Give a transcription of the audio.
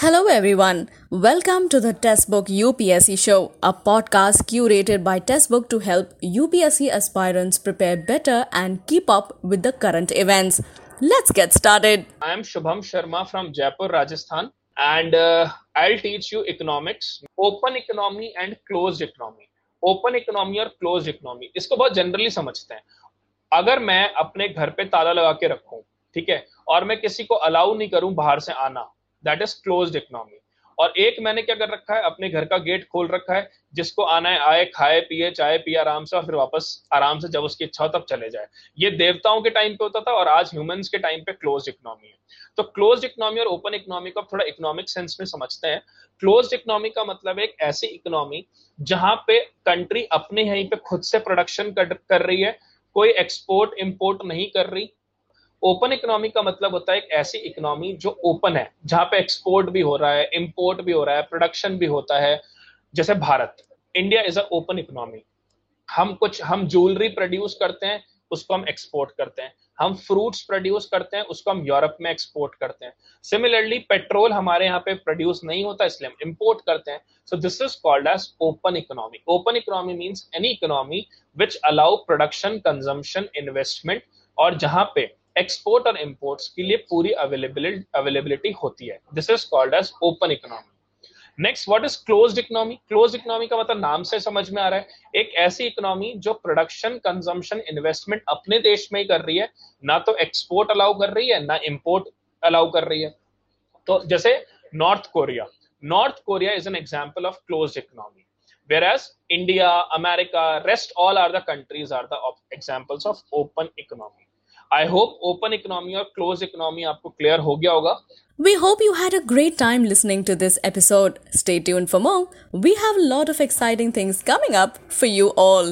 Hello, everyone. Welcome to the Testbook UPSC Show, a podcast curated by Testbook to help UPSC aspirants prepare better and keep up with the current events. Let's get started. I am Shubham Sharma from Jaipur, Rajasthan, and uh, I'll teach you economics, open economy and closed economy. Open economy और close economy इसको बहुत generally समझते हैं अगर मैं अपने घर पे ताला लगा के रखूँ ठीक है और मैं किसी को अलाउ नहीं करूँ बाहर से आना दैट इज़ क्लोज इकोनॉमी और एक मैंने क्या कर रखा है? अपने घर का गेट खोल रखा है जिसको आना है आए खाए पिए चाय पिए आराम से और फिर वापस आराम से जब उसकी इच्छा हो तब चले जाए। ये देवताओं के टाइम पे होता था और आज ह्यूमंस के टाइम पे क्लोज इकोनॉमी है। तो क्लोज इकोनॉमी और ओपन इकोनॉमी को थोड़ा इकोनॉमिक सेंस में समझते हैं। क्लोज इकोनॉमी का मतलब एक ऐसी इकोनॉमी जहाँ पे कंट्री अपने यहीं पे खुद से प्रोडक्शन कर, कर रही है। कोई एक्सपोर्ट इंपोर्ट नहीं कर रही। ओपन इकोनॉमी का मतलब होता है एक ऐसी इकोनॉमी जो ओपन है, जहाँ पे एक्सपोर्ट भी हो रहा है इम्पोर्ट भी हो रहा है प्रोडक्शन भी होता है। जैसे Bharat India is a open economy हम कुछ, हम ज्वेलरी प्रोड्यूस करते हैं, उसको हम एक्सपोर्ट करते हैं। हम फ्रूट्स प्रोड्यूस करते हैं, उसको हम यूरोप में एक्सपोर्ट करते हैं। सिमिलरली पेट्रोल हमारे यहाँ पे प्रोड्यूस नहीं होता, इसलिए हम इम्पोर्ट करते हैं। So this is called as open economy open economy means any economy which allow production consumption investment और जहाँ पे एक्सपोर्ट और इम्पोर्ट्स के लिए पूरी अवेलेबिलिटी होती है। This is called as open economy next what is closed economy close economy का मतलब नाम से समझ में आ रहा है। एक ऐसी इकोनॉमी जो प्रोडक्शन कंजम्पशन इन्वेस्टमेंट अपने देश में ही कर रही है। ना तो एक्सपोर्ट अलाउ कर रही है ना इम्पोर्ट अलाउ कर रही है। तो जैसे North Korea North Korea is an example of close economy whereas India, America, rest all are the countries are the examples of open economy. I hope open economy और क्लोज इकोनॉमी आपको clear हो गया होगा We hope you had a great time listening to this episode. Stay tuned for more. We have a lot of exciting things coming up for you all.